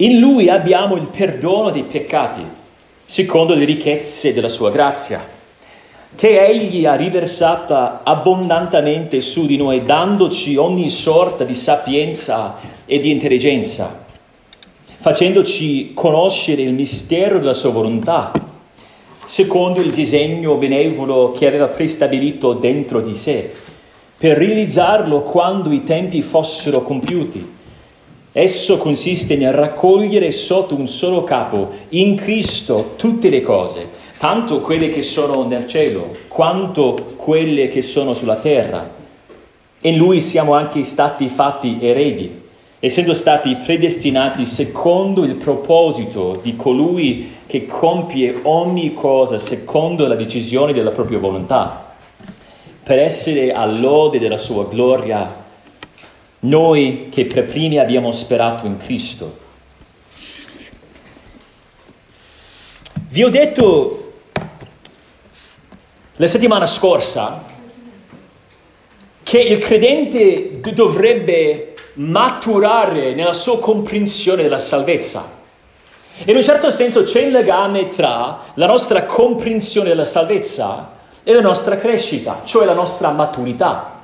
In lui abbiamo il perdono dei peccati, secondo le ricchezze della sua grazia, che egli ha riversata abbondantemente su di noi, dandoci ogni sorta di sapienza e di intelligenza, facendoci conoscere il mistero della sua volontà, secondo il disegno benevolo che aveva prestabilito dentro di sé, per realizzarlo quando i tempi fossero compiuti Esso consiste nel raccogliere sotto un solo capo, in Cristo, tutte le cose, tanto quelle che sono nel cielo, quanto quelle che sono sulla terra. In Lui siamo anche stati fatti eredi, essendo stati predestinati secondo il proposito di colui che compie ogni cosa secondo la decisione della propria volontà, per essere all'ode della sua gloria noi che per primi abbiamo sperato in Cristo. Vi ho detto la settimana scorsa che il credente dovrebbe maturare nella sua comprensione della salvezza. In un certo senso c'è un legame tra la nostra comprensione della salvezza e la nostra crescita, cioè la nostra maturità.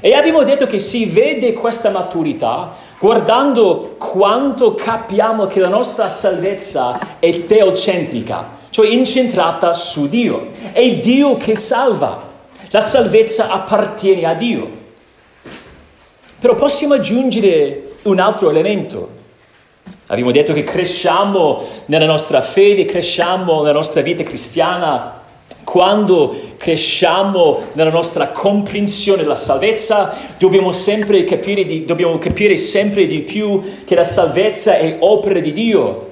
E abbiamo detto che si vede questa maturità guardando quanto capiamo che la nostra salvezza è teocentrica, cioè incentrata su Dio. È Dio che salva. La salvezza appartiene a Dio. Però possiamo aggiungere un altro elemento. Abbiamo detto che cresciamo nella nostra fede, cresciamo nella nostra vita cristiana quando cresciamo nella nostra comprensione della salvezza, dobbiamo sempre capire, di, dobbiamo capire sempre di più che la salvezza è opera di Dio.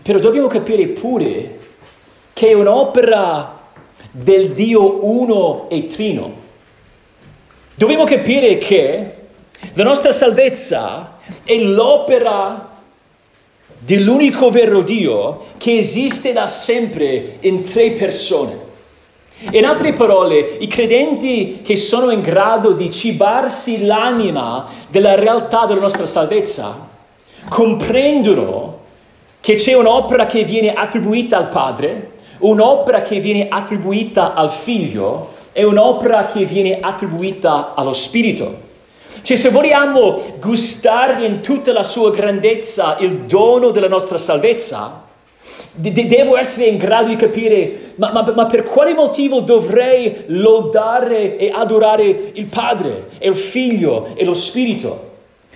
Però dobbiamo capire pure che è un'opera del Dio uno e trino. Dobbiamo capire che la nostra salvezza è l'opera dell'unico vero Dio che esiste da sempre in tre persone. In altre parole, i credenti che sono in grado di cibarsi l'anima della realtà della nostra salvezza comprendono che c'è un'opera che viene attribuita al Padre, un'opera che viene attribuita al Figlio e un'opera che viene attribuita allo Spirito. Cioè se vogliamo gustare in tutta la sua grandezza il dono della nostra salvezza, de- devo essere in grado di capire ma, ma, ma, per quale motivo dovrei lodare e adorare il Padre il Figlio e lo Spirito.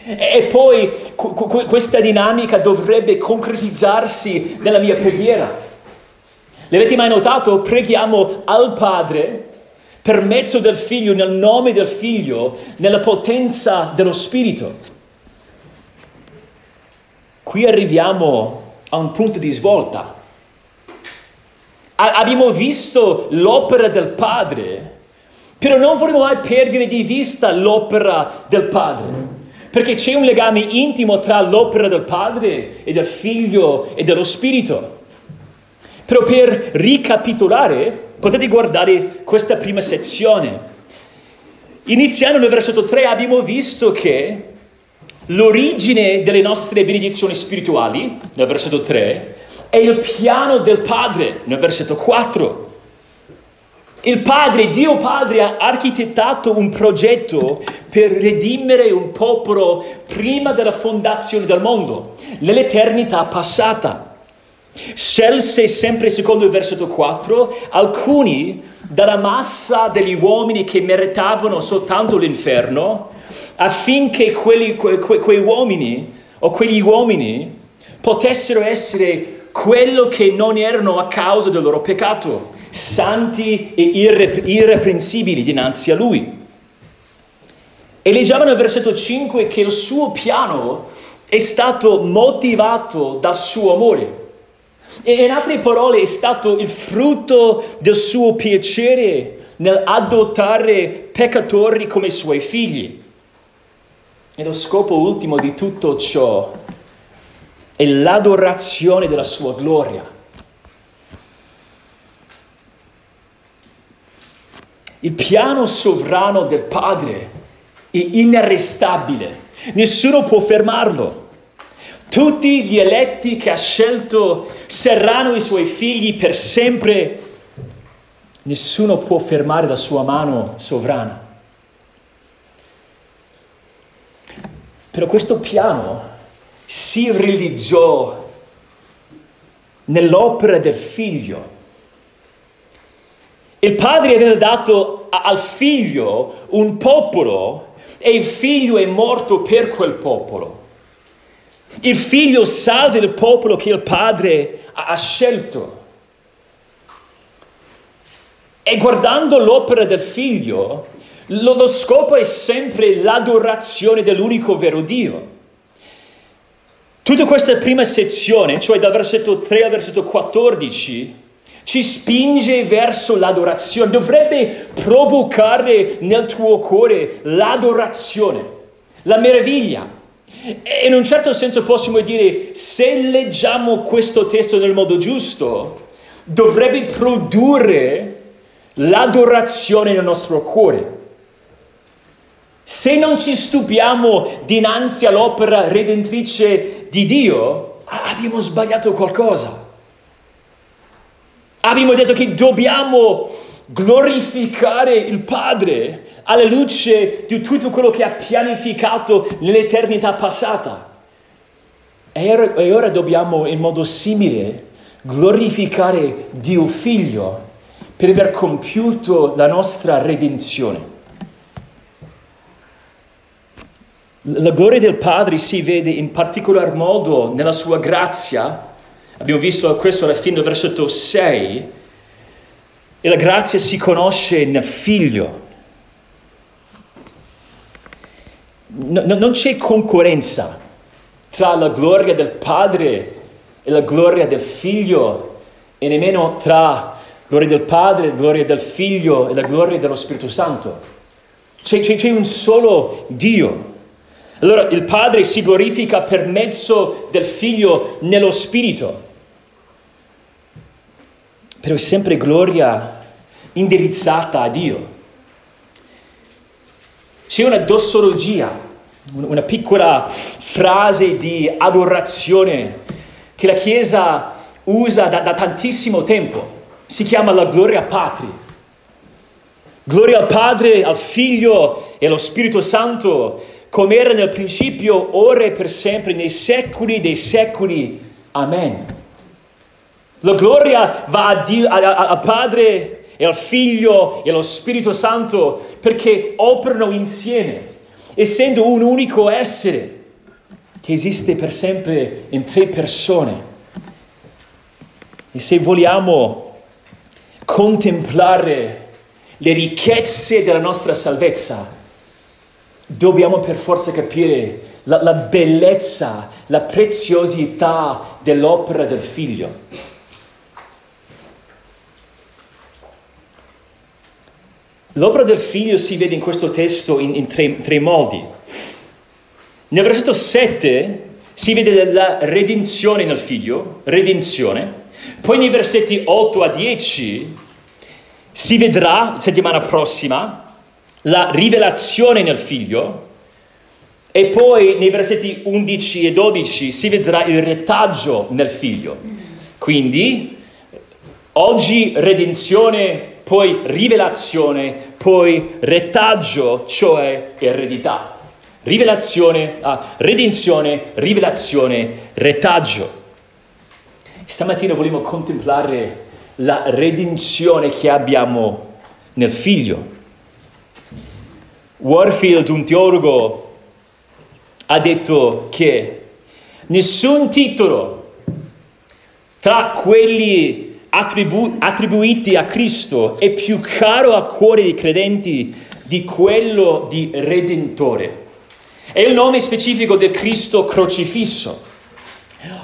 E, poi qu- questa dinamica dovrebbe concretizzarsi nella mia preghiera. L'avete mai notato? Preghiamo al Padre per mezzo del figlio, nel nome del figlio, nella potenza dello spirito. Qui arriviamo a un punto di svolta. A- abbiamo visto l'opera del Padre, però non vogliamo mai perdere di vista l'opera del Padre. Perché c'è un legame intimo tra l'opera del Padre e del Figlio e dello Spirito. Però per ricapitolare, Potete guardare questa prima sezione. Iniziando nel versetto 3 abbiamo visto che l'origine delle nostre benedizioni spirituali, nel versetto 3, è il piano del Padre, nel versetto 4. Il Padre, Dio Padre, ha architettato un progetto per redimere un popolo prima della fondazione del mondo, nell'eternità passata. Scelse sempre secondo il versetto 4 alcuni dalla massa degli uomini che meritavano soltanto l'inferno affinché quelli, que, que, quei uomini o quegli uomini potessero essere quello che non erano a causa del loro peccato, santi e irrep- irreprensibili dinanzi a Lui. E leggiamo nel versetto 5 che il suo piano è stato motivato dal suo amore. E in altre parole è stato il frutto del suo piacere nel adottare peccatori come suoi figli. E lo scopo ultimo di tutto ciò è l'adorazione della sua gloria. Il piano sovrano del Padre è inarrestabile, nessuno può fermarlo. Tutti gli eletti che ha scelto saranno i suoi figli per sempre. Nessuno può fermare la sua mano sovrana. Però questo piano si realizzò nell'opera del figlio. Il padre aveva dato al figlio un popolo e il figlio è morto per quel popolo. Il figlio salva il popolo che il padre ha scelto. E guardando l'opera del figlio, lo, lo scopo è sempre l'adorazione dell'unico vero Dio. Tutta questa prima sezione, cioè dal versetto 3 al versetto 14, ci spinge verso l'adorazione, dovrebbe provocare nel tuo cuore l'adorazione, la meraviglia. E in un certo senso possiamo dire, se leggiamo questo testo nel modo giusto, dovrebbe produrre l'adorazione nel nostro cuore. Se non ci stupiamo dinanzi all'opera redentrice di Dio, abbiamo sbagliato qualcosa. Abbiamo detto che dobbiamo glorificare il Padre alla luce di tutto quello che ha pianificato nell'eternità passata. E ora, e ora dobbiamo in modo simile glorificare Dio Figlio per aver compiuto la nostra redenzione. La gloria del Padre si vede in particolar modo nella sua grazia. Abbiamo visto questo alla fine del versetto 6. E la grazia si conosce nel Figlio. No, non c'è concorrenza tra la gloria del Padre e la gloria del Figlio e nemmeno tra la gloria del Padre, la gloria del Figlio e la gloria dello Spirito Santo. C'è, c'è, c'è un solo Dio. Allora il Padre si glorifica per mezzo del Figlio nello Spirito. Però è sempre gloria indirizzata a Dio. C'è una dossologia, una piccola frase di adorazione che la Chiesa usa da, da tantissimo tempo. Si chiama la gloria patri. Gloria al Padre, al Figlio e allo Spirito Santo, come era nel principio, ora e per sempre, nei secoli dei secoli. Amen. La gloria va a, Dio, a, a, a Padre e al Figlio e allo Spirito Santo perché operano insieme, essendo un unico essere che esiste per sempre in tre persone. E se vogliamo contemplare le ricchezze della nostra salvezza, dobbiamo per forza capire la, la bellezza, la preziosità dell'opera del Figlio. L'opera del figlio si vede in questo testo in, in tre, tre modi. Nel versetto 7 si vede la redenzione nel figlio, redenzione. Poi nei versetti 8 a 10 si vedrà, settimana prossima, la rivelazione nel figlio. E poi nei versetti 11 e 12 si vedrà il retaggio nel figlio. Quindi, oggi redenzione poi rivelazione, poi retaggio, cioè eredità. Rivelazione, ah, redenzione, rivelazione, retaggio. Stamattina vogliamo contemplare la redenzione che abbiamo nel figlio. Warfield, un teologo, ha detto che nessun titolo tra quelli attribu- attribuiti a Cristo è più caro a cuore dei credenti di quello di Redentore. È il nome specifico del Cristo crocifisso.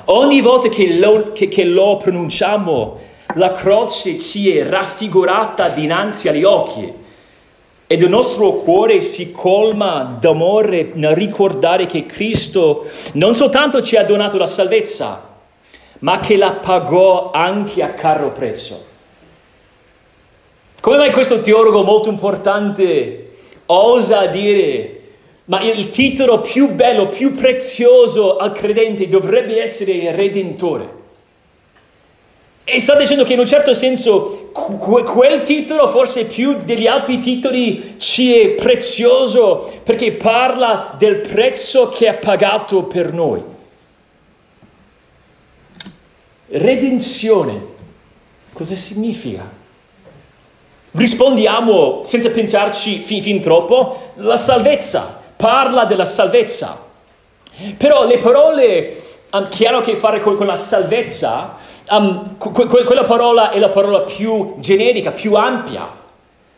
Ogni volta che lo, che, che lo pronunciamo, la croce ci è raffigurata dinanzi agli occhi ed il nostro cuore si colma d'amore nel ricordare che Cristo non soltanto ci ha donato la salvezza, ma che la pagò anche a caro prezzo. Come mai questo teologo molto importante osa dire Ma il titolo più bello, più prezioso al credente dovrebbe essere Redentore. E sta dicendo che in un certo senso quel titolo, forse più degli altri titoli, ci è prezioso perché parla del prezzo che ha pagato per noi. Redenzione, cosa significa? Rispondiamo senza pensarci fin, fin troppo, la salvezza, parla della salvezza. Però le parole um, che hanno a che fare con, con la salvezza Um, que- quella parola è la parola più generica, più ampia.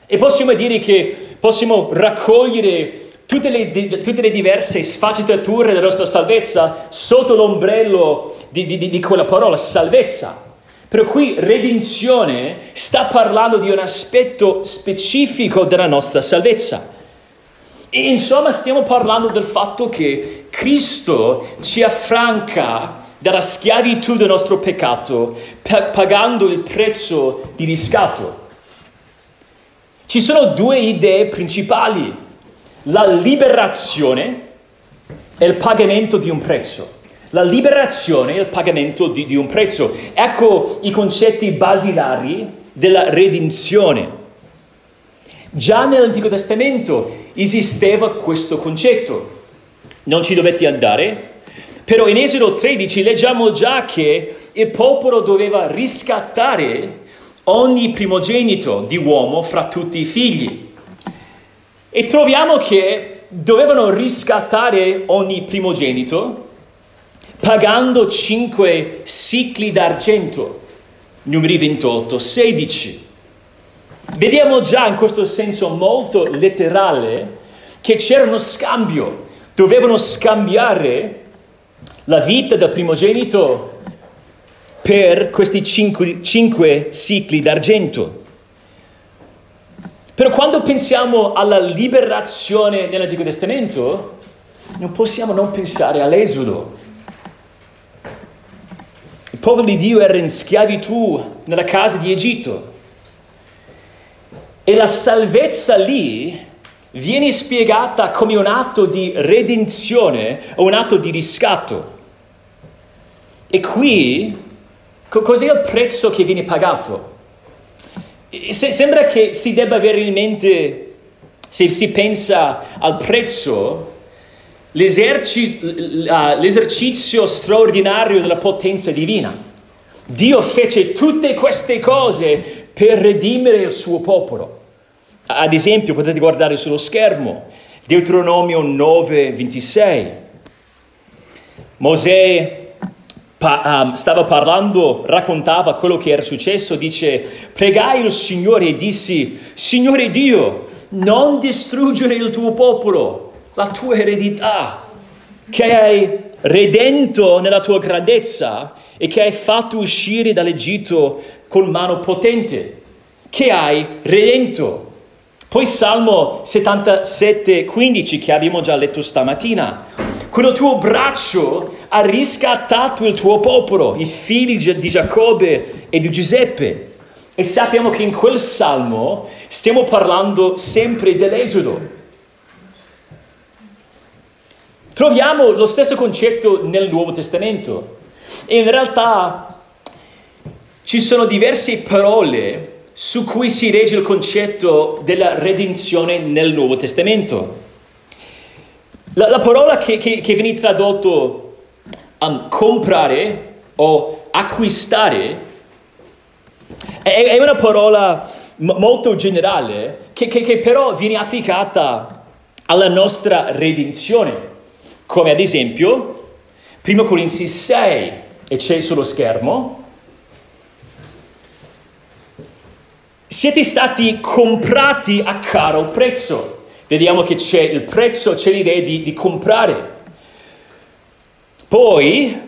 E possiamo dire che possiamo raccogliere tutte le, di, tutte le diverse sfaccettature della nostra salvezza sotto l'ombrello di, di, di quella parola, salvezza. Però qui redenzione sta parlando di un aspetto specifico della nostra salvezza. E insomma stiamo parlando del fatto che Cristo ci affranca dalla schiavitù del nostro peccato, pagando il prezzo di riscatto. Ci sono due idee principali, la liberazione e il pagamento di un prezzo. La liberazione e il pagamento di, di un prezzo. Ecco i concetti basilari della redenzione. Già nell'Antico Testamento esisteva questo concetto. Non ci dovete andare, però in Esodo 13 leggiamo già che il popolo doveva riscattare ogni primogenito di uomo fra tutti i figli. E troviamo che dovevano riscattare ogni primogenito pagando 5 cicli d'argento, numeri 28, 16. Vediamo già in questo senso molto letterale che c'era uno scambio, dovevano scambiare la vita del primogenito per questi cinque, cinque cicli d'argento. Però quando pensiamo alla liberazione nell'Antico Testamento, non possiamo non pensare all'Esodo. Il popolo di Dio era in schiavitù nella casa di Egitto. E la salvezza lì viene spiegata come un atto di redenzione o un atto di riscatto. E qui, cos'è il prezzo che viene pagato? Se, sembra che si debba avere in mente, se si pensa al prezzo, l'esercizio straordinario della potenza divina. Dio fece tutte queste cose per redimere il suo popolo. Ad esempio, potete guardare sullo schermo, Deuteronomio 9, 26. Mosè pa- um, stava parlando, raccontava quello che era successo, dice, pregai il Signore e dissi, Signore Dio, non distruggere il tuo popolo, la tua eredità, che hai redento nella tua grandezza e che hai fatto uscire dall'Egitto con mano potente, che hai redento. Poi Salmo 77, 15 che abbiamo già letto stamattina. Quello tuo braccio ha riscattato il tuo popolo, i figli di Giacobbe e di Giuseppe. E sappiamo che in quel salmo stiamo parlando sempre dell'Esodo. Troviamo lo stesso concetto nel Nuovo Testamento. E in realtà ci sono diverse parole su cui si regge il concetto della redenzione nel Nuovo Testamento. La, la parola che, che, che viene tradotto um, comprare o acquistare è, è una parola m- molto generale che, che, che però viene applicata alla nostra redenzione, come ad esempio 1 Corinzi 6, e c'è sullo schermo, siete stati comprati a caro prezzo. Vediamo che c'è il prezzo, c'è l'idea di, di comprare. Poi,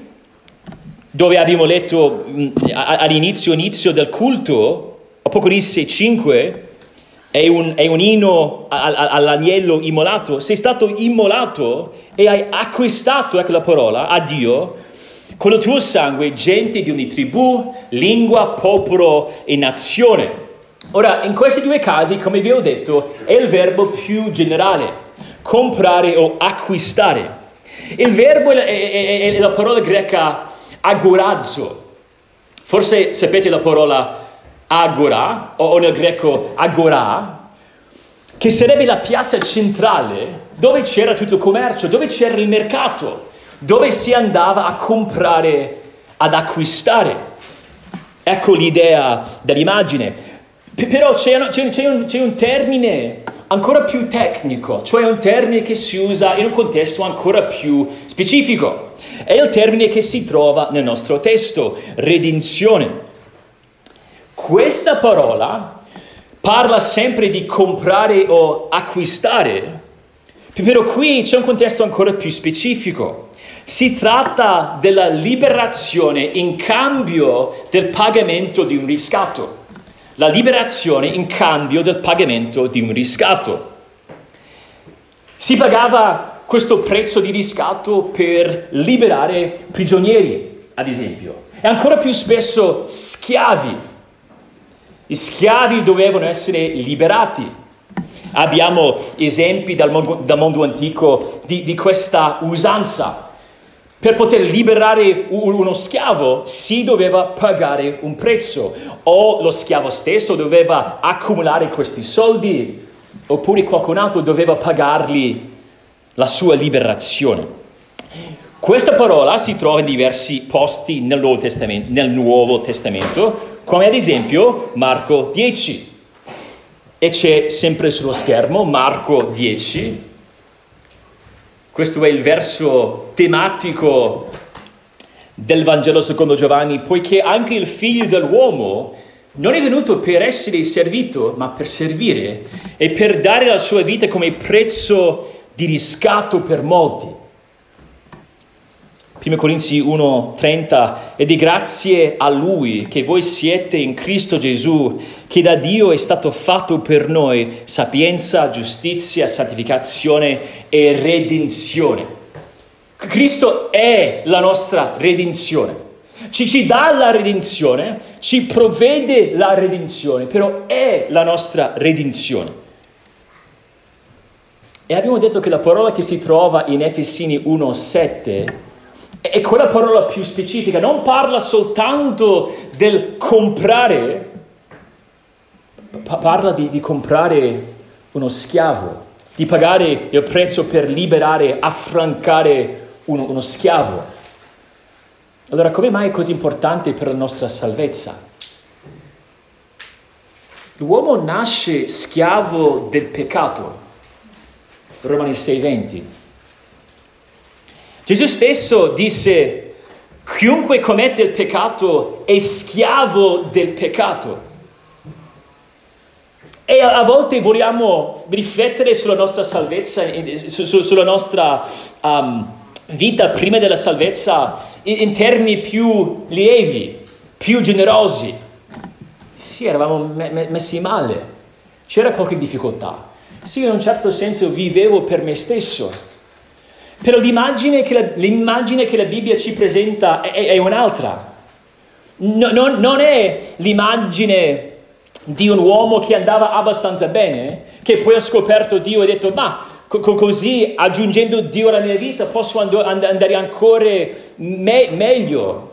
dove abbiamo letto all'inizio inizio del culto, Apocalisse 5, è un, è un inno all'agnello immolato, sei stato immolato e hai acquistato, ecco la parola, a Dio, con il tuo sangue gente di ogni tribù, lingua, popolo e nazione. Ora, in questi due casi, come vi ho detto, è il verbo più generale. comprare o acquistare. Il verbo è, la parola greca agorazzo. Forse sapete la parola agora, o nel greco agora, che sarebbe la piazza centrale dove c'era tutto il commercio, dove c'era il mercato, dove si andava a comprare, ad acquistare. Ecco l'idea dell'immagine. Però c'è, c'è, c'è, un, c'è un termine ancora più tecnico, cioè un termine che si usa in un contesto ancora più specifico. È il termine che si trova nel nostro testo, redenzione. Questa parola parla sempre di comprare o acquistare, però qui c'è un contesto ancora più specifico. Si tratta della liberazione in cambio del pagamento di un riscatto. La liberazione in cambio del pagamento di un riscatto. Si pagava questo prezzo di riscatto per liberare prigionieri, ad esempio, e ancora più spesso schiavi. Gli schiavi dovevano essere liberati. Abbiamo esempi dal mondo, dal mondo antico di, di questa usanza. Per poter liberare uno schiavo si doveva pagare un prezzo o lo schiavo stesso doveva accumulare questi soldi oppure qualcun altro doveva pagargli la sua liberazione. Questa parola si trova in diversi posti nel Nuovo Testamento, nel Nuovo Testamento come ad esempio Marco 10. E c'è sempre sullo schermo Marco 10, questo è il verso tematico del Vangelo secondo Giovanni, poiché anche il figlio dell'uomo non è venuto per essere servito, ma per servire e per dare la sua vita come prezzo di riscatto per molti. 1 Corinzi 1:30 e di grazie a Lui che voi siete in Cristo Gesù, che da Dio è stato fatto per noi sapienza, giustizia, santificazione e redenzione. Cristo è la nostra redenzione. Ci, ci dà la redenzione, ci provvede la redenzione, però è la nostra redenzione. E abbiamo detto che la parola che si trova in Efesini 1:7 e quella parola più specifica non parla soltanto del comprare, parla di, di comprare uno schiavo, di pagare il prezzo per liberare, affrancare uno, uno schiavo. Allora, come mai è così importante per la nostra salvezza? L'uomo nasce schiavo del peccato, Romani 6:20. Gesù stesso disse, chiunque commette il peccato è schiavo del peccato. E a, volte vogliamo riflettere sulla nostra salvezza, sulla nostra um, vita prima della salvezza in, in termini più lievi, più generosi. Sì, eravamo me- messi male, c'era qualche difficoltà. Sì, in un certo senso vivevo per me stesso però l'immagine che la, l'immagine che la Bibbia ci presenta è, è un'altra. No, non, non è l'immagine di un uomo che andava abbastanza bene, che poi ha scoperto Dio e ha detto, ma co- così aggiungendo Dio alla mia vita posso and- andare ancora me- meglio.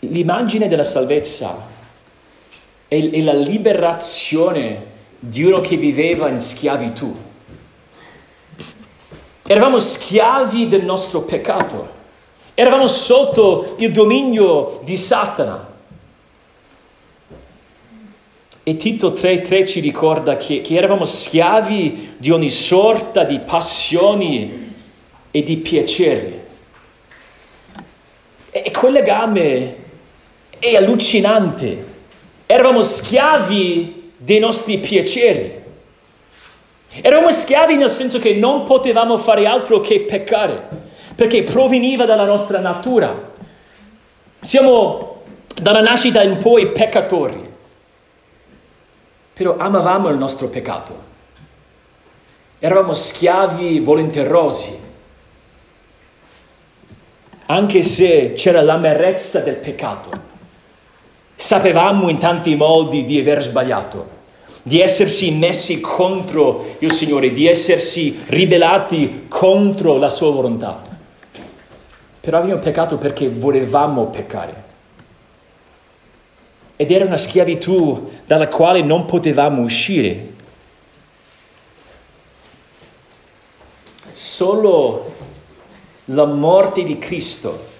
L'immagine della salvezza è la liberazione di uno che viveva in schiavitù. Eravamo schiavi del nostro peccato. Eravamo sotto il dominio di Satana. E Tito 3.3 ci ricorda che, che eravamo schiavi di ogni sorta di passioni e di piaceri. E quel legame è allucinante. Eravamo schiavi dei nostri piaceri. Eravamo schiavi nel senso che non potevamo fare altro che peccare, perché proveniva dalla nostra natura. Siamo dalla nascita in poi peccatori, però amavamo il nostro peccato. Eravamo schiavi volenterosi, anche se c'era l'amarezza del peccato. Sapevamo in tanti modi di aver sbagliato di essersi messi contro il Signore, di essersi ribellati contro la sua volontà. Però abbiamo peccato perché volevamo peccare. Ed era una schiavitù dalla quale non potevamo uscire. Solo la morte di Cristo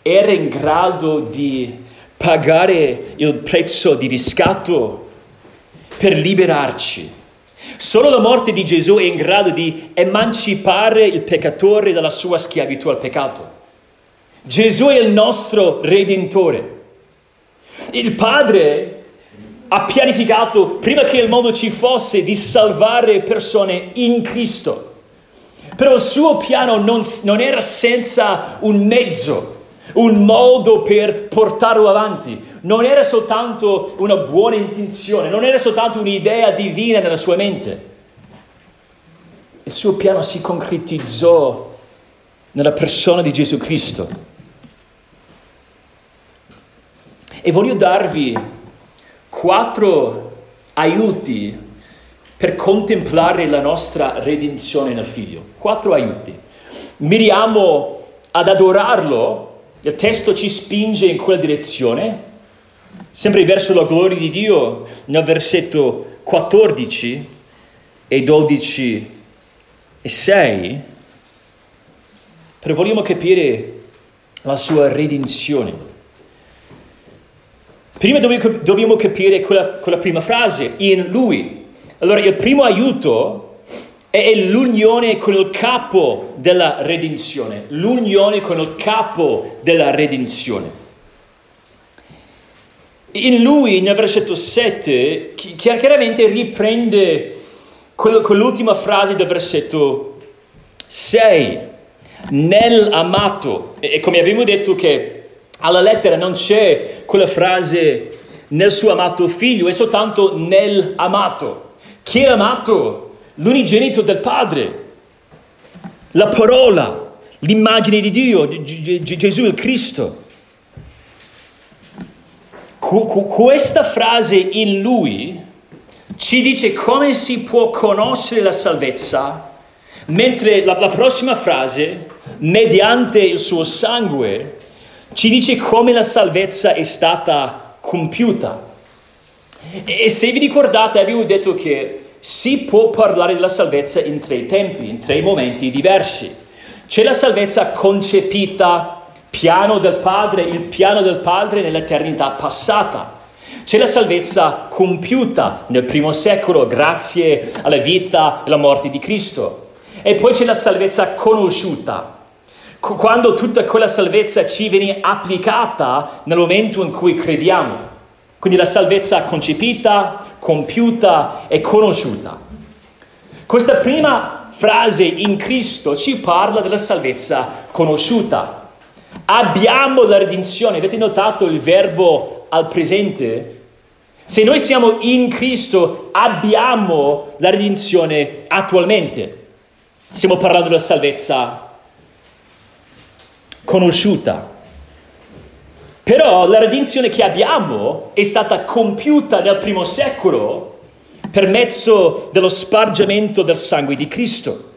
era in grado di pagare il prezzo di riscatto per liberarci. Solo la morte di Gesù è in grado di emancipare il peccatore dalla sua schiavitù al peccato. Gesù è il nostro redentore. Il Padre ha pianificato, prima che il mondo ci fosse, di salvare persone in Cristo. Però il suo piano non, non era senza un mezzo, un modo per portarlo avanti. Non era soltanto una buona intenzione, non era soltanto un'idea divina nella sua mente. Il suo piano si concretizzò nella persona di Gesù Cristo. E voglio darvi quattro aiuti per contemplare la nostra redenzione nel Figlio. Quattro aiuti. Miriamo ad adorarlo il testo ci spinge in quella direzione, sempre verso la gloria di Dio, nel versetto 14 e 12 e 6, però vogliamo capire la sua redenzione. Prima dobbiamo capire quella, quella prima frase, in lui. Allora il primo aiuto è l'unione con il capo della redenzione, l'unione con il capo della redenzione. In lui, nel versetto 7, chiaramente riprende quell'ultima frase del versetto 6, nell'amato. E come abbiamo detto che alla lettera non c'è quella frase nel suo amato figlio, è soltanto nell'amato. Chi è amato? L'unigenito del Padre, la parola, l'immagine di Dio, Gesù il Cristo. Questa frase in lui ci dice come si può conoscere la salvezza, mentre la, la prossima frase, mediante il suo sangue, ci dice come la salvezza è stata compiuta. E se vi ricordate abbiamo detto che si può parlare della salvezza in tre tempi, in tre momenti diversi. C'è la salvezza concepita, piano del Padre, il piano del Padre nell'eternità passata. C'è la salvezza compiuta nel primo secolo grazie alla vita e alla morte di Cristo. E poi c'è la salvezza conosciuta, quando tutta quella salvezza ci viene applicata nel momento in cui crediamo. Quindi la salvezza concepita, compiuta e conosciuta. Questa prima frase in Cristo ci parla della salvezza conosciuta. Abbiamo la redenzione. Avete notato il verbo al presente? Se noi siamo in Cristo, abbiamo la redenzione attualmente. Stiamo parlando della salvezza conosciuta. Però la redenzione che abbiamo è stata compiuta nel primo secolo per mezzo dello spargimento del sangue di Cristo.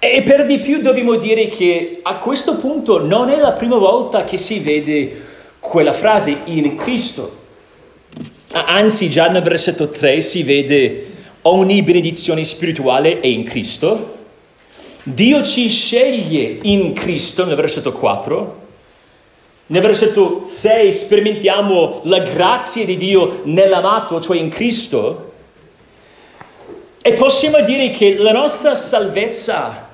E per di più dobbiamo dire che a questo punto non è la prima volta che si vede quella frase in Cristo. Anzi, già nel versetto 3 si vede ogni benedizione spirituale è in Cristo. Dio ci sceglie in Cristo nel versetto 4 nel versetto 6 sperimentiamo la grazia di Dio nell'amato, cioè in Cristo. E possiamo dire che la nostra salvezza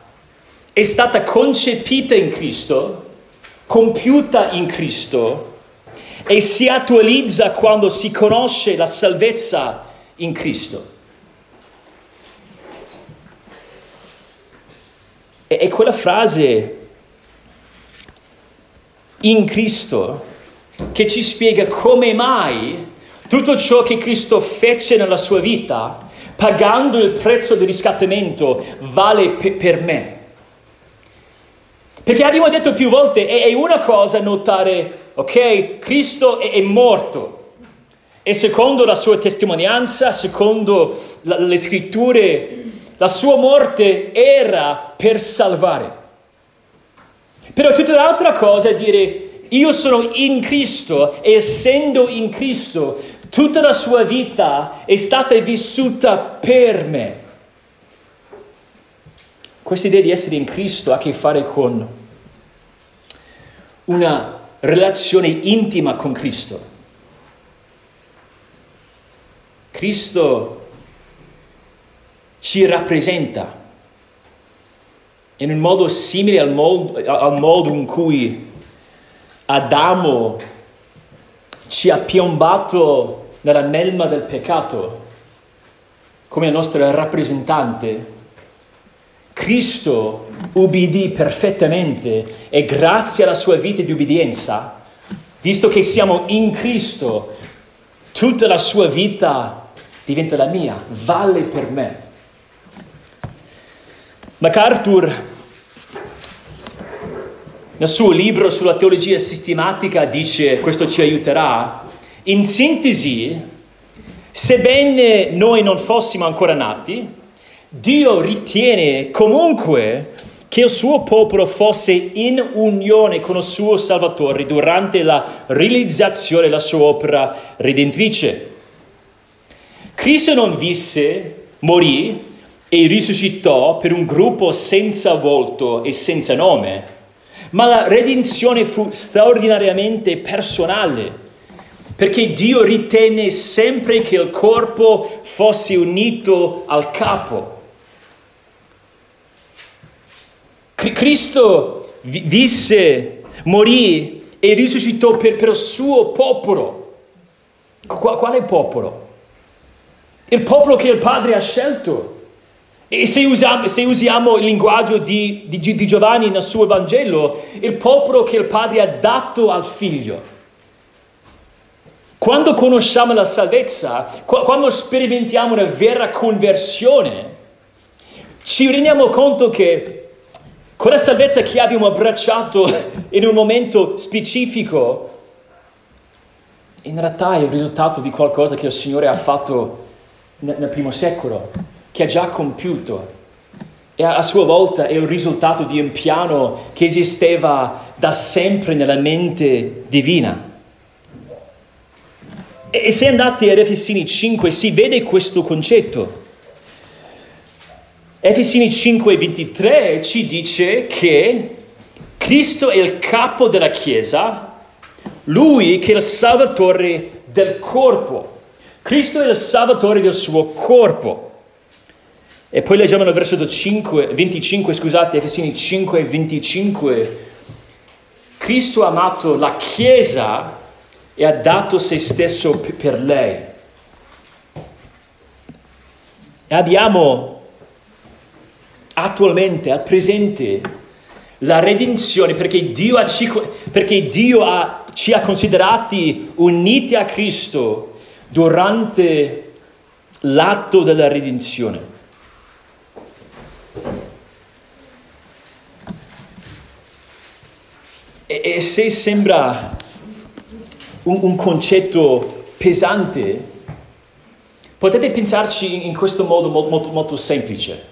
è stata concepita in Cristo, compiuta in Cristo e si attualizza quando si conosce la salvezza in Cristo. E, quella frase in Cristo che ci spiega come mai tutto ciò che Cristo fece nella sua vita, pagando il prezzo di riscattamento, vale pe- per me. Perché abbiamo detto più volte, è, è una cosa notare, ok, Cristo è, è morto, E secondo la sua testimonianza, secondo la, le scritture, la sua morte era per salvare. Però tutta l'altra cosa è dire io sono in Cristo e essendo in Cristo, tutta la sua vita è stata vissuta per me. Questa idea di essere in Cristo ha a che fare con una relazione intima con Cristo. Cristo ci rappresenta in un modo simile al modo, al modo in cui Adamo ci ha piombato nella melma del peccato come nostro rappresentante. Cristo ubbidì perfettamente e grazie alla sua vita di ubbidienza, visto che siamo in Cristo, tutta la sua vita diventa la mia, vale per me. MacArthur nel suo libro sulla teologia sistematica dice, questo ci aiuterà, in sintesi, sebbene noi non fossimo ancora nati, Dio ritiene comunque che il suo popolo fosse in unione con il suo Salvatore durante la realizzazione della sua opera redentrice. Cristo non visse, morì e risuscitò per un gruppo senza volto e senza nome ma la redenzione fu straordinariamente personale, perché Dio ritenne sempre che il corpo fosse unito al capo. Cristo visse, morì e risuscitò per, per il suo popolo. Quale popolo? Il popolo che il Padre ha scelto. E se usiamo, se usiamo il linguaggio di, di, di, Giovanni nel suo Vangelo, il popolo che il Padre ha dato al Figlio. Quando conosciamo la salvezza, quando sperimentiamo una vera conversione, ci rendiamo conto che quella salvezza che abbiamo abbracciato in un momento specifico, in realtà è il risultato di qualcosa che il Signore ha fatto nel, primo secolo che ha già compiuto e a sua volta è il risultato di un piano che esisteva da sempre nella mente divina. E se andate ad Efesini 5 si vede questo concetto. Efesini 5:23 ci dice che Cristo è il capo della Chiesa, lui che è il salvatore del corpo. Cristo è il salvatore del suo corpo. E poi leggiamo nel versetto 5, 25, scusate, Efesini 5, 25. Cristo ha amato la Chiesa e ha dato se stesso per lei. E abbiamo attualmente, al presente, la redenzione perché Dio, ha, perché Dio ha, ci ha considerati uniti a Cristo durante l'atto della redenzione. E, e se sembra un, un concetto pesante, potete pensarci in questo modo molto, molto semplice.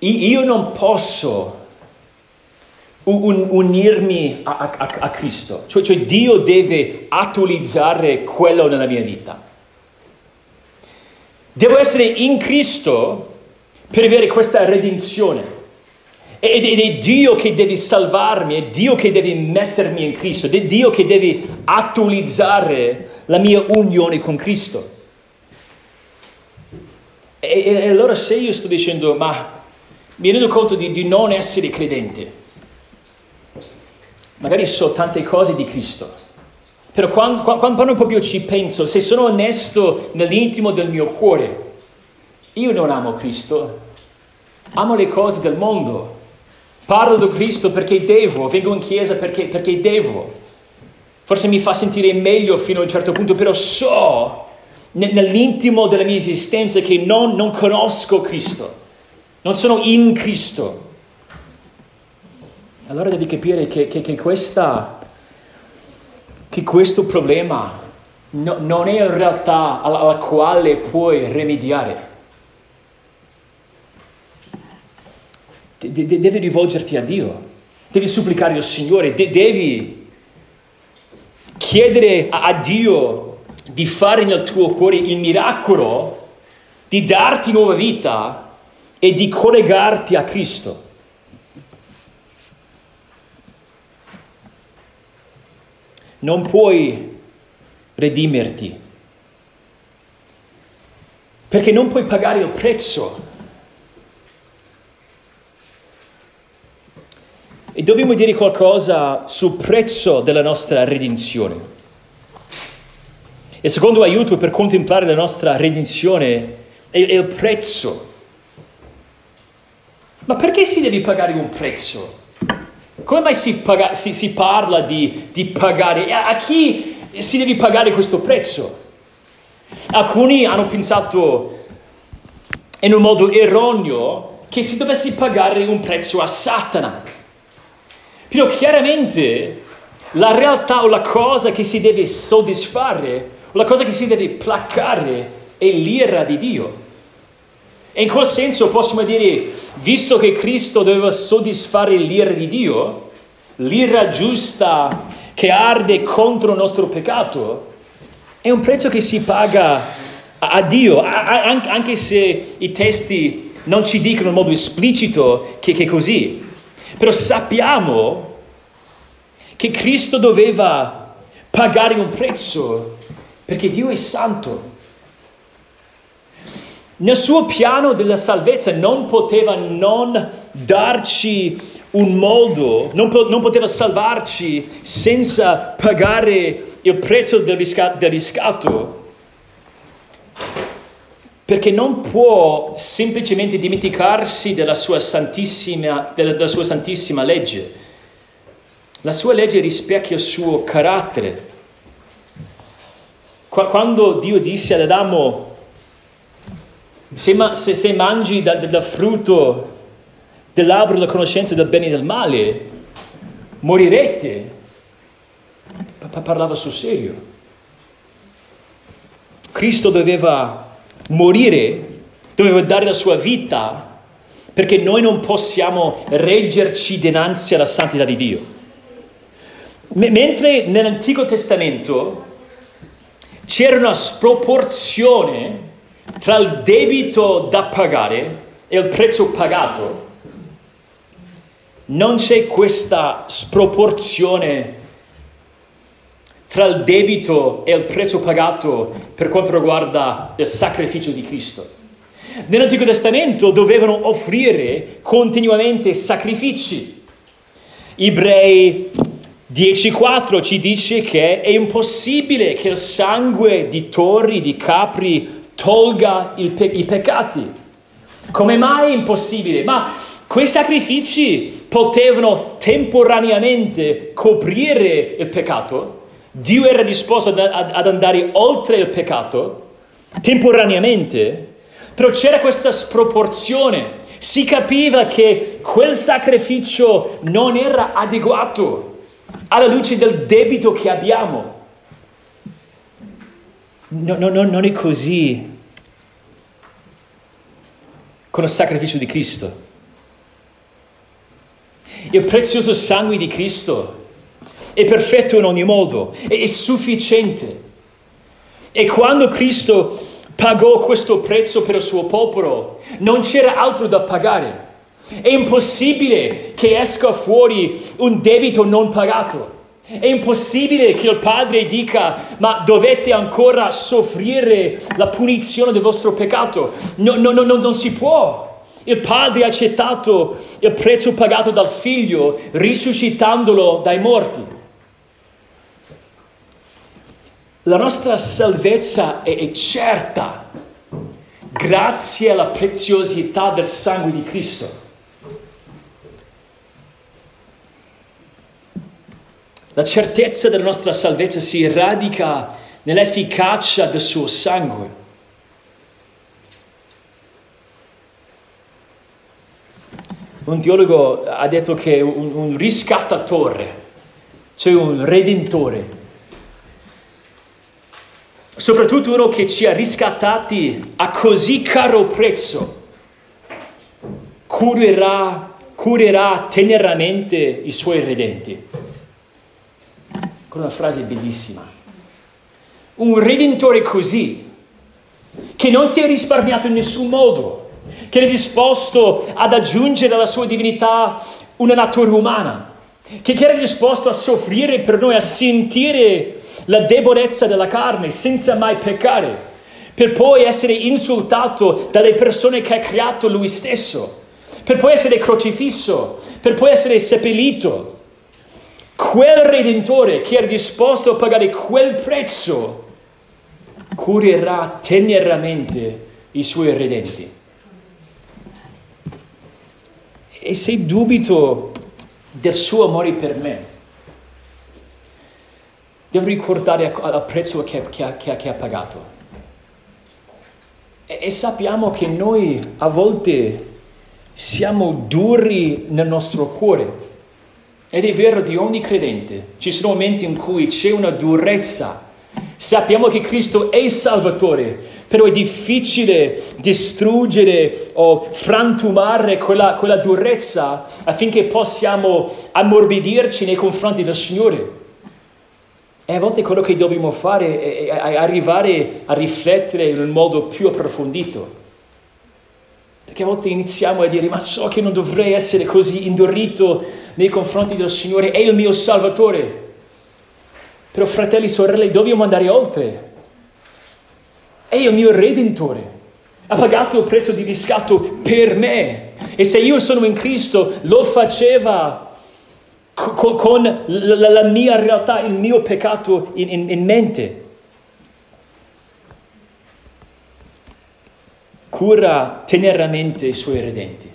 Io non posso un, unirmi a, a, a Cristo, cioè, cioè, Dio deve attualizzare quello nella mia vita. Devo essere in Cristo per avere questa redenzione. Ed è Dio che deve salvarmi, è Dio che deve mettermi in Cristo, è Dio che deve attualizzare la mia unione con Cristo. E, e allora se io sto dicendo, ma mi rendo conto di, di non essere credente, magari so tante cose di Cristo, però quando, quando, quando proprio ci penso, se sono onesto nell'intimo del mio cuore, io non amo Cristo, amo le cose del mondo. Parlo di Cristo perché devo, vengo in chiesa perché, perché devo. Forse mi fa sentire meglio fino a un certo punto, però so nell'intimo della mia esistenza che non, non conosco Cristo, non sono in Cristo. Allora devi capire che, che, che, questa, che questo problema no, non è una realtà alla, alla quale puoi rimediare. De- de- devi rivolgerti a Dio, devi supplicare al Signore, de- devi chiedere a-, a Dio di fare nel tuo cuore il miracolo di darti nuova vita e di collegarti a Cristo. Non puoi redimerti perché non puoi pagare il prezzo E dobbiamo dire qualcosa sul prezzo della nostra redenzione. Il secondo aiuto per contemplare la nostra redenzione è, il prezzo. Ma perché si deve pagare un prezzo? Come mai si, paga, si, si parla di, di pagare? A, a chi si deve pagare questo prezzo? Alcuni hanno pensato in un modo erroneo che si dovesse pagare un prezzo a Satana. Però chiaramente la realtà o la cosa che si deve soddisfare, o la cosa che si deve placare è l'ira di Dio. E in quel senso possiamo dire, visto che Cristo doveva soddisfare l'ira di Dio, l'ira giusta che arde contro il nostro peccato, è un prezzo che si paga a Dio, anche se i testi non ci dicono in modo esplicito che è così. Però sappiamo che Cristo doveva pagare un prezzo perché Dio è santo. Nel suo piano della salvezza non poteva non darci un modo, non, po- non poteva salvarci senza pagare il prezzo del, risca- del riscatto perché non può semplicemente dimenticarsi della sua santissima, della sua santissima legge. La sua legge rispecchia il suo carattere. Quando Dio disse ad Adamo, se, ma, se, se mangi dal da, frutto dell'albero della conoscenza del bene e del male, morirete. parlava sul serio. Cristo doveva morire, doveva dare la sua vita perché noi non possiamo reggerci dinanzi alla santità di Dio. M- mentre nell'Antico Testamento c'era una sproporzione tra il debito da pagare e il prezzo pagato, non c'è questa sproporzione tra il debito e il prezzo pagato per quanto riguarda il sacrificio di Cristo. Nell'Antico Testamento dovevano offrire continuamente sacrifici. Ebrei 10.4 ci dice che è impossibile che il sangue di torri, di capri, tolga pe- i peccati. Come mai è impossibile? Ma quei sacrifici potevano temporaneamente coprire il peccato, Dio era disposto ad, andare oltre il peccato temporaneamente, però c'era questa sproporzione. Si capiva che quel sacrificio non era adeguato alla luce del debito che abbiamo. No, no, no, non è così con il sacrificio di Cristo. Il prezioso sangue di Cristo è perfetto in ogni modo, è, è sufficiente. E quando Cristo pagò questo prezzo per il suo popolo, non c'era altro da pagare. È impossibile che esca fuori un debito non pagato. È impossibile che il padre dica, ma dovete ancora soffrire la punizione del vostro peccato. No, no, no, no non si può. Il padre ha accettato il prezzo pagato dal figlio, risuscitandolo dai morti. La nostra salvezza è, certa grazie alla preziosità del sangue di Cristo. La certezza della nostra salvezza si radica nell'efficacia del suo sangue. Un teologo ha detto che un riscattatore, cioè un redentore, soprattutto uno che ci ha riscattati a così caro prezzo, curerà, curerà teneramente i suoi redenti. Con una frase bellissima. Un redentore così, che non si è risparmiato in nessun modo, che è disposto ad aggiungere alla sua divinità una natura umana, che era disposto a soffrire per noi, a sentire la debolezza della carne senza mai peccare, per poi essere insultato dalle persone che ha creato lui stesso, per poi essere crocifisso, per poi essere seppellito. Quel Redentore che era disposto a pagare quel prezzo curerà teneramente i suoi redenti. E se dubito del suo amore per me, devo ricordare al prezzo che, che, che, che ha pagato. E, e sappiamo che noi a volte siamo duri nel nostro cuore. Ed è vero di ogni credente. Ci sono momenti in cui c'è una durezza. Sappiamo che Cristo è il Salvatore, però è difficile distruggere o frantumare quella, quella durezza affinché possiamo ammorbidirci nei confronti del Signore. E a volte quello che dobbiamo fare è arrivare a riflettere in un modo più approfondito. Perché a volte iniziamo a dire, ma so che non dovrei essere così indurito nei confronti del Signore, è il mio Salvatore. Però fratelli e sorelle, dobbiamo andare oltre. È il mio Redentore. Ha pagato il prezzo di riscatto per me. E se io sono in Cristo, lo faceva con, con la, la, mia realtà, il mio peccato in, in, in mente. Cura teneramente i suoi redenti.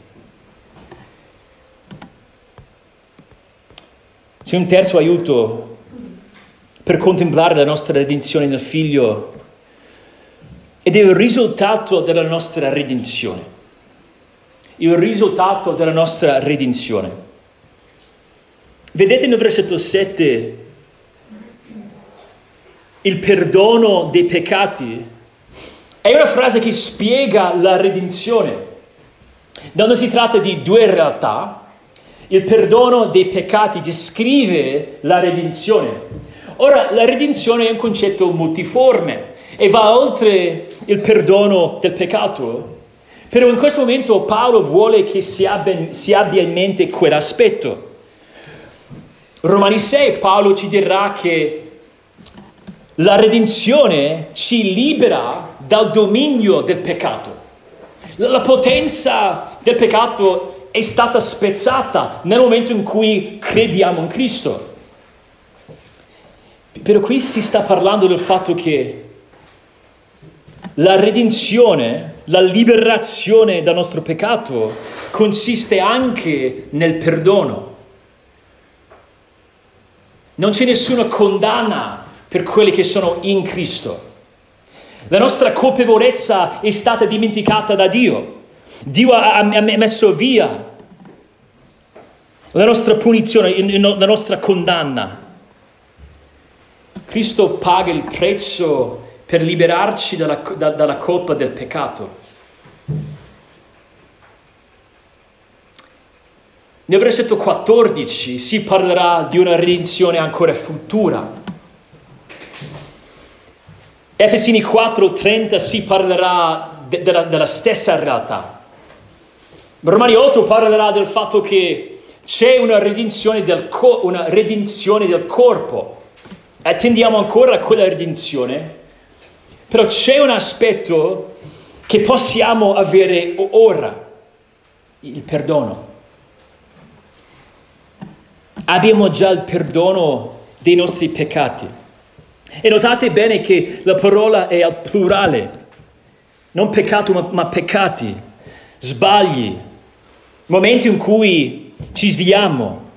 C'è un terzo aiuto per contemplare la nostra redenzione nel Figlio ed è il risultato della nostra redenzione. Il risultato della nostra redenzione. Vedete nel versetto 7 il perdono dei peccati. È una frase che spiega la redenzione. Non si tratta di due realtà. Il perdono dei peccati descrive la redenzione. Ora, la redenzione è un concetto multiforme e va oltre il perdono del peccato. Però in questo momento Paolo vuole che si abbia in mente quell'aspetto. Romani 6 Paolo ci dirà che la redenzione ci libera dal dominio del peccato. La potenza del peccato è stata spezzata nel momento in cui crediamo in Cristo. Però qui si sta parlando del fatto che la redenzione, la liberazione dal nostro peccato consiste anche nel perdono. Non c'è nessuna condanna per quelli che sono in Cristo. La nostra colpevolezza è stata dimenticata da Dio. Dio ha, messo via la nostra punizione, la nostra condanna. Cristo paga il prezzo per liberarci dalla, da, dalla colpa del peccato. Nel versetto 14 si parlerà di una redenzione ancora futura. Efesini 4:30 si parlerà de- della, della stessa realtà. Romani 8 parlerà del fatto che c'è una redenzione del, co- una redenzione del corpo. Attendiamo ancora a quella redenzione, però c'è un aspetto che possiamo avere ora, il perdono abbiamo già il perdono dei nostri peccati. E notate bene che la parola è al plurale, non peccato ma, ma peccati, sbagli, momenti in cui ci sviamo.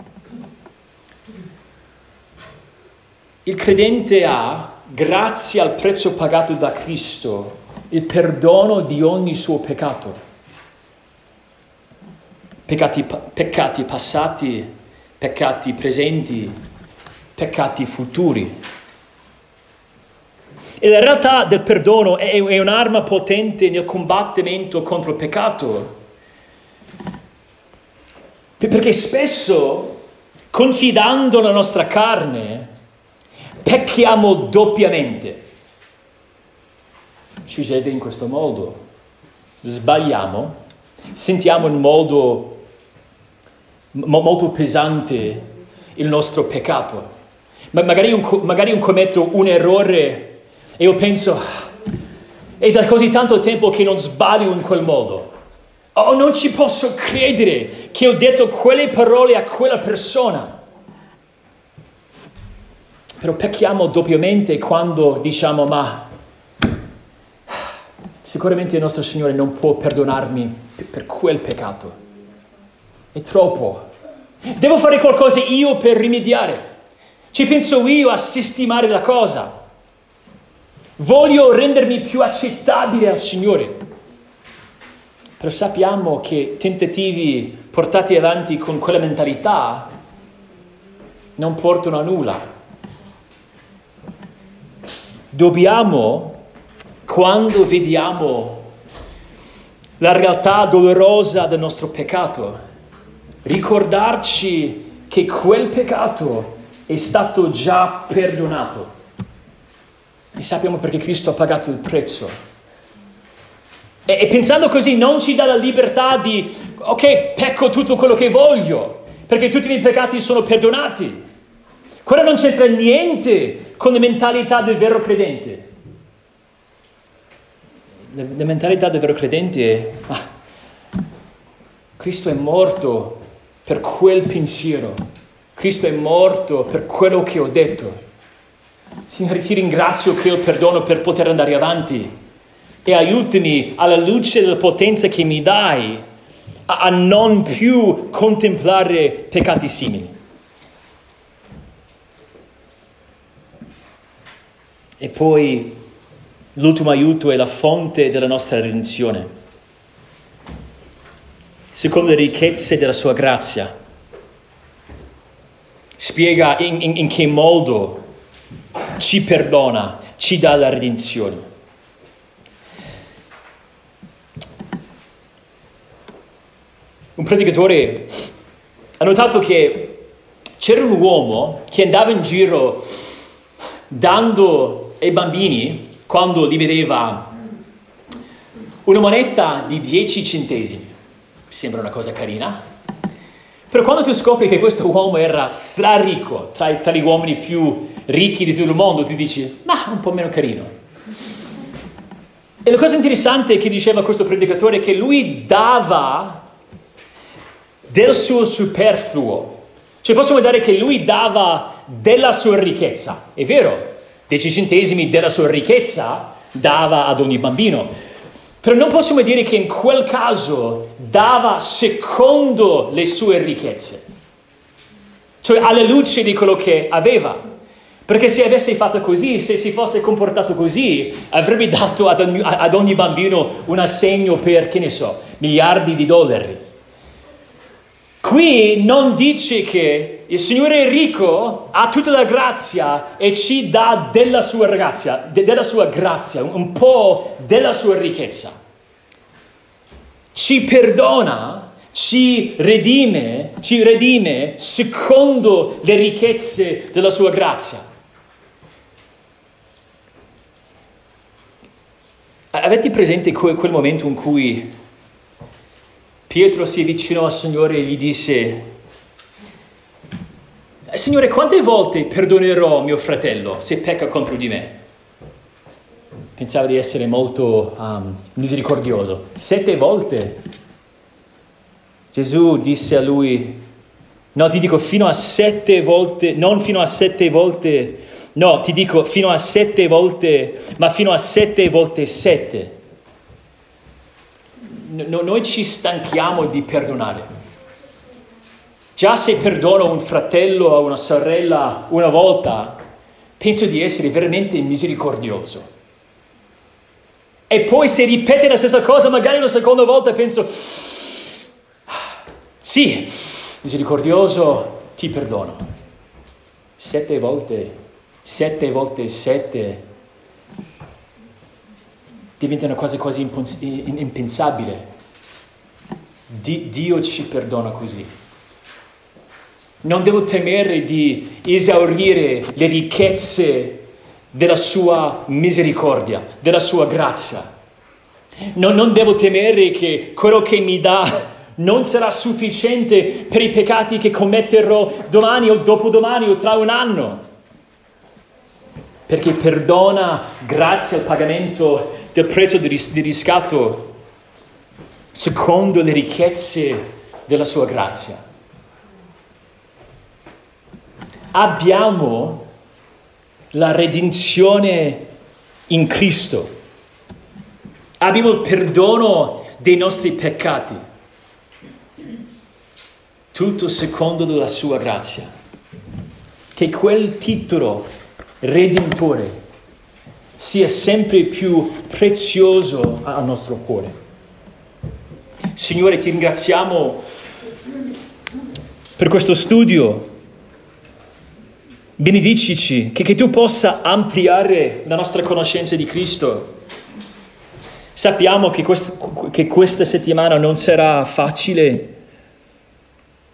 Il credente ha, grazie al prezzo pagato da Cristo, il perdono di ogni suo peccato. Peccati, peccati passati, peccati presenti, peccati futuri. E la realtà del perdono è, è un'arma potente nel combattimento contro il peccato. Perché spesso, confidando nella nostra carne, pecchiamo doppiamente. Succede in questo modo. Sbagliamo, sentiamo in modo molto pesante il nostro peccato. Ma magari, un, magari un commetto un errore e io penso, è da così tanto tempo che non sbaglio in quel modo. Oh, non ci posso credere che ho detto quelle parole a quella persona. Però pecchiamo doppiamente quando diciamo, ma sicuramente il nostro Signore non può perdonarmi per quel peccato. È troppo. Devo fare qualcosa io per rimediare. Ci penso io a sistemare la cosa. Voglio rendermi più accettabile al Signore. Però sappiamo che tentativi portati avanti con quella mentalità non portano a nulla. Dobbiamo, quando vediamo la realtà dolorosa del nostro peccato, ricordarci che quel peccato è stato già perdonato. E sappiamo perché Cristo ha pagato il prezzo e, e pensando così non ci dà la libertà di, ok, pecco tutto quello che voglio, perché tutti i miei peccati sono perdonati. Quello non c'entra niente con la mentalità del vero credente. La, la mentalità del vero credente è, ah, Cristo è morto per quel pensiero, Cristo è morto per quello che ho detto. Signore, ti ringrazio che ho il perdono per poter andare avanti e aiutami alla luce della potenza che mi dai a, a non più contemplare peccati simili. E poi l'ultimo aiuto è la fonte della nostra redenzione. Secondo le ricchezze della sua grazia, spiega in, in, in che modo ci perdona, ci dà la redenzione. un predicatore ha notato che c'era un uomo che andava in giro dando ai bambini, quando li vedeva, una moneta di 10 centesimi. Sembra una cosa carina. Però quando tu scopri che questo uomo era straricco, tra, tra gli uomini più ricchi di tutto il mondo, ti dici, ma un po' meno carino. E la cosa interessante che diceva questo predicatore è che lui dava del suo superfluo. Cioè possiamo vedere che lui dava della sua ricchezza, è vero, 10 centesimi della sua ricchezza dava ad ogni bambino, però non possiamo dire che in quel caso dava secondo le sue ricchezze, cioè alla luce di quello che aveva. Perché se avesse fatto così, se si fosse comportato così, avrebbe dato ad ogni, ad ogni bambino un assegno per, che ne so, miliardi di dollari. Qui non dice che il Signore è ricco, ha tutta la grazia e ci dà della sua grazia, de- della sua grazia, un po' della sua ricchezza. Ci perdona, ci redime, ci redime secondo le ricchezze della sua grazia. Avete presente quel momento in cui Pietro si avvicinò al Signore e gli disse, Signore, quante volte perdonerò mio fratello se pecca contro di me? Pensava di essere molto um, misericordioso. Sette volte. Gesù disse a lui, no, ti dico fino a sette volte, non fino a sette volte, no, ti dico fino a sette volte, ma fino a sette volte sette no, noi ci stanchiamo di perdonare. Già se perdono un fratello o una sorella una volta, penso di essere veramente misericordioso. E poi se ripete la stessa cosa, magari una seconda volta, penso, sì, misericordioso, ti perdono. Sette volte, sette volte sette, diventa una cosa quasi impensabile. Dio ci perdona così. Non devo temere di esaurire le ricchezze della sua misericordia, della sua grazia. Non, non devo temere che quello che mi dà non sarà sufficiente per i peccati che commetterò domani o dopodomani o tra un anno. Perché perdona grazie al pagamento del prezzo di, ris- di riscatto secondo le ricchezze della sua grazia. Abbiamo la redenzione in Cristo. Abbiamo il perdono dei nostri peccati. Tutto secondo la sua grazia. Che quel titolo redentore sia sempre più prezioso al nostro cuore. Signore, ti ringraziamo per questo studio benedicici, che, che tu possa ampliare la nostra conoscenza di Cristo. Sappiamo che, quest, che questa settimana non sarà facile.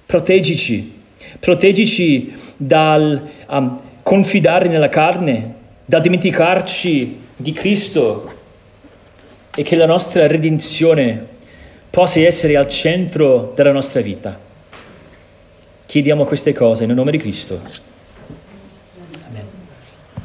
Proteggici, proteggici dal um, confidare nella carne, dal dimenticarci di Cristo e che la nostra redenzione possa essere al centro della nostra vita. Chiediamo queste cose nel nome di Cristo.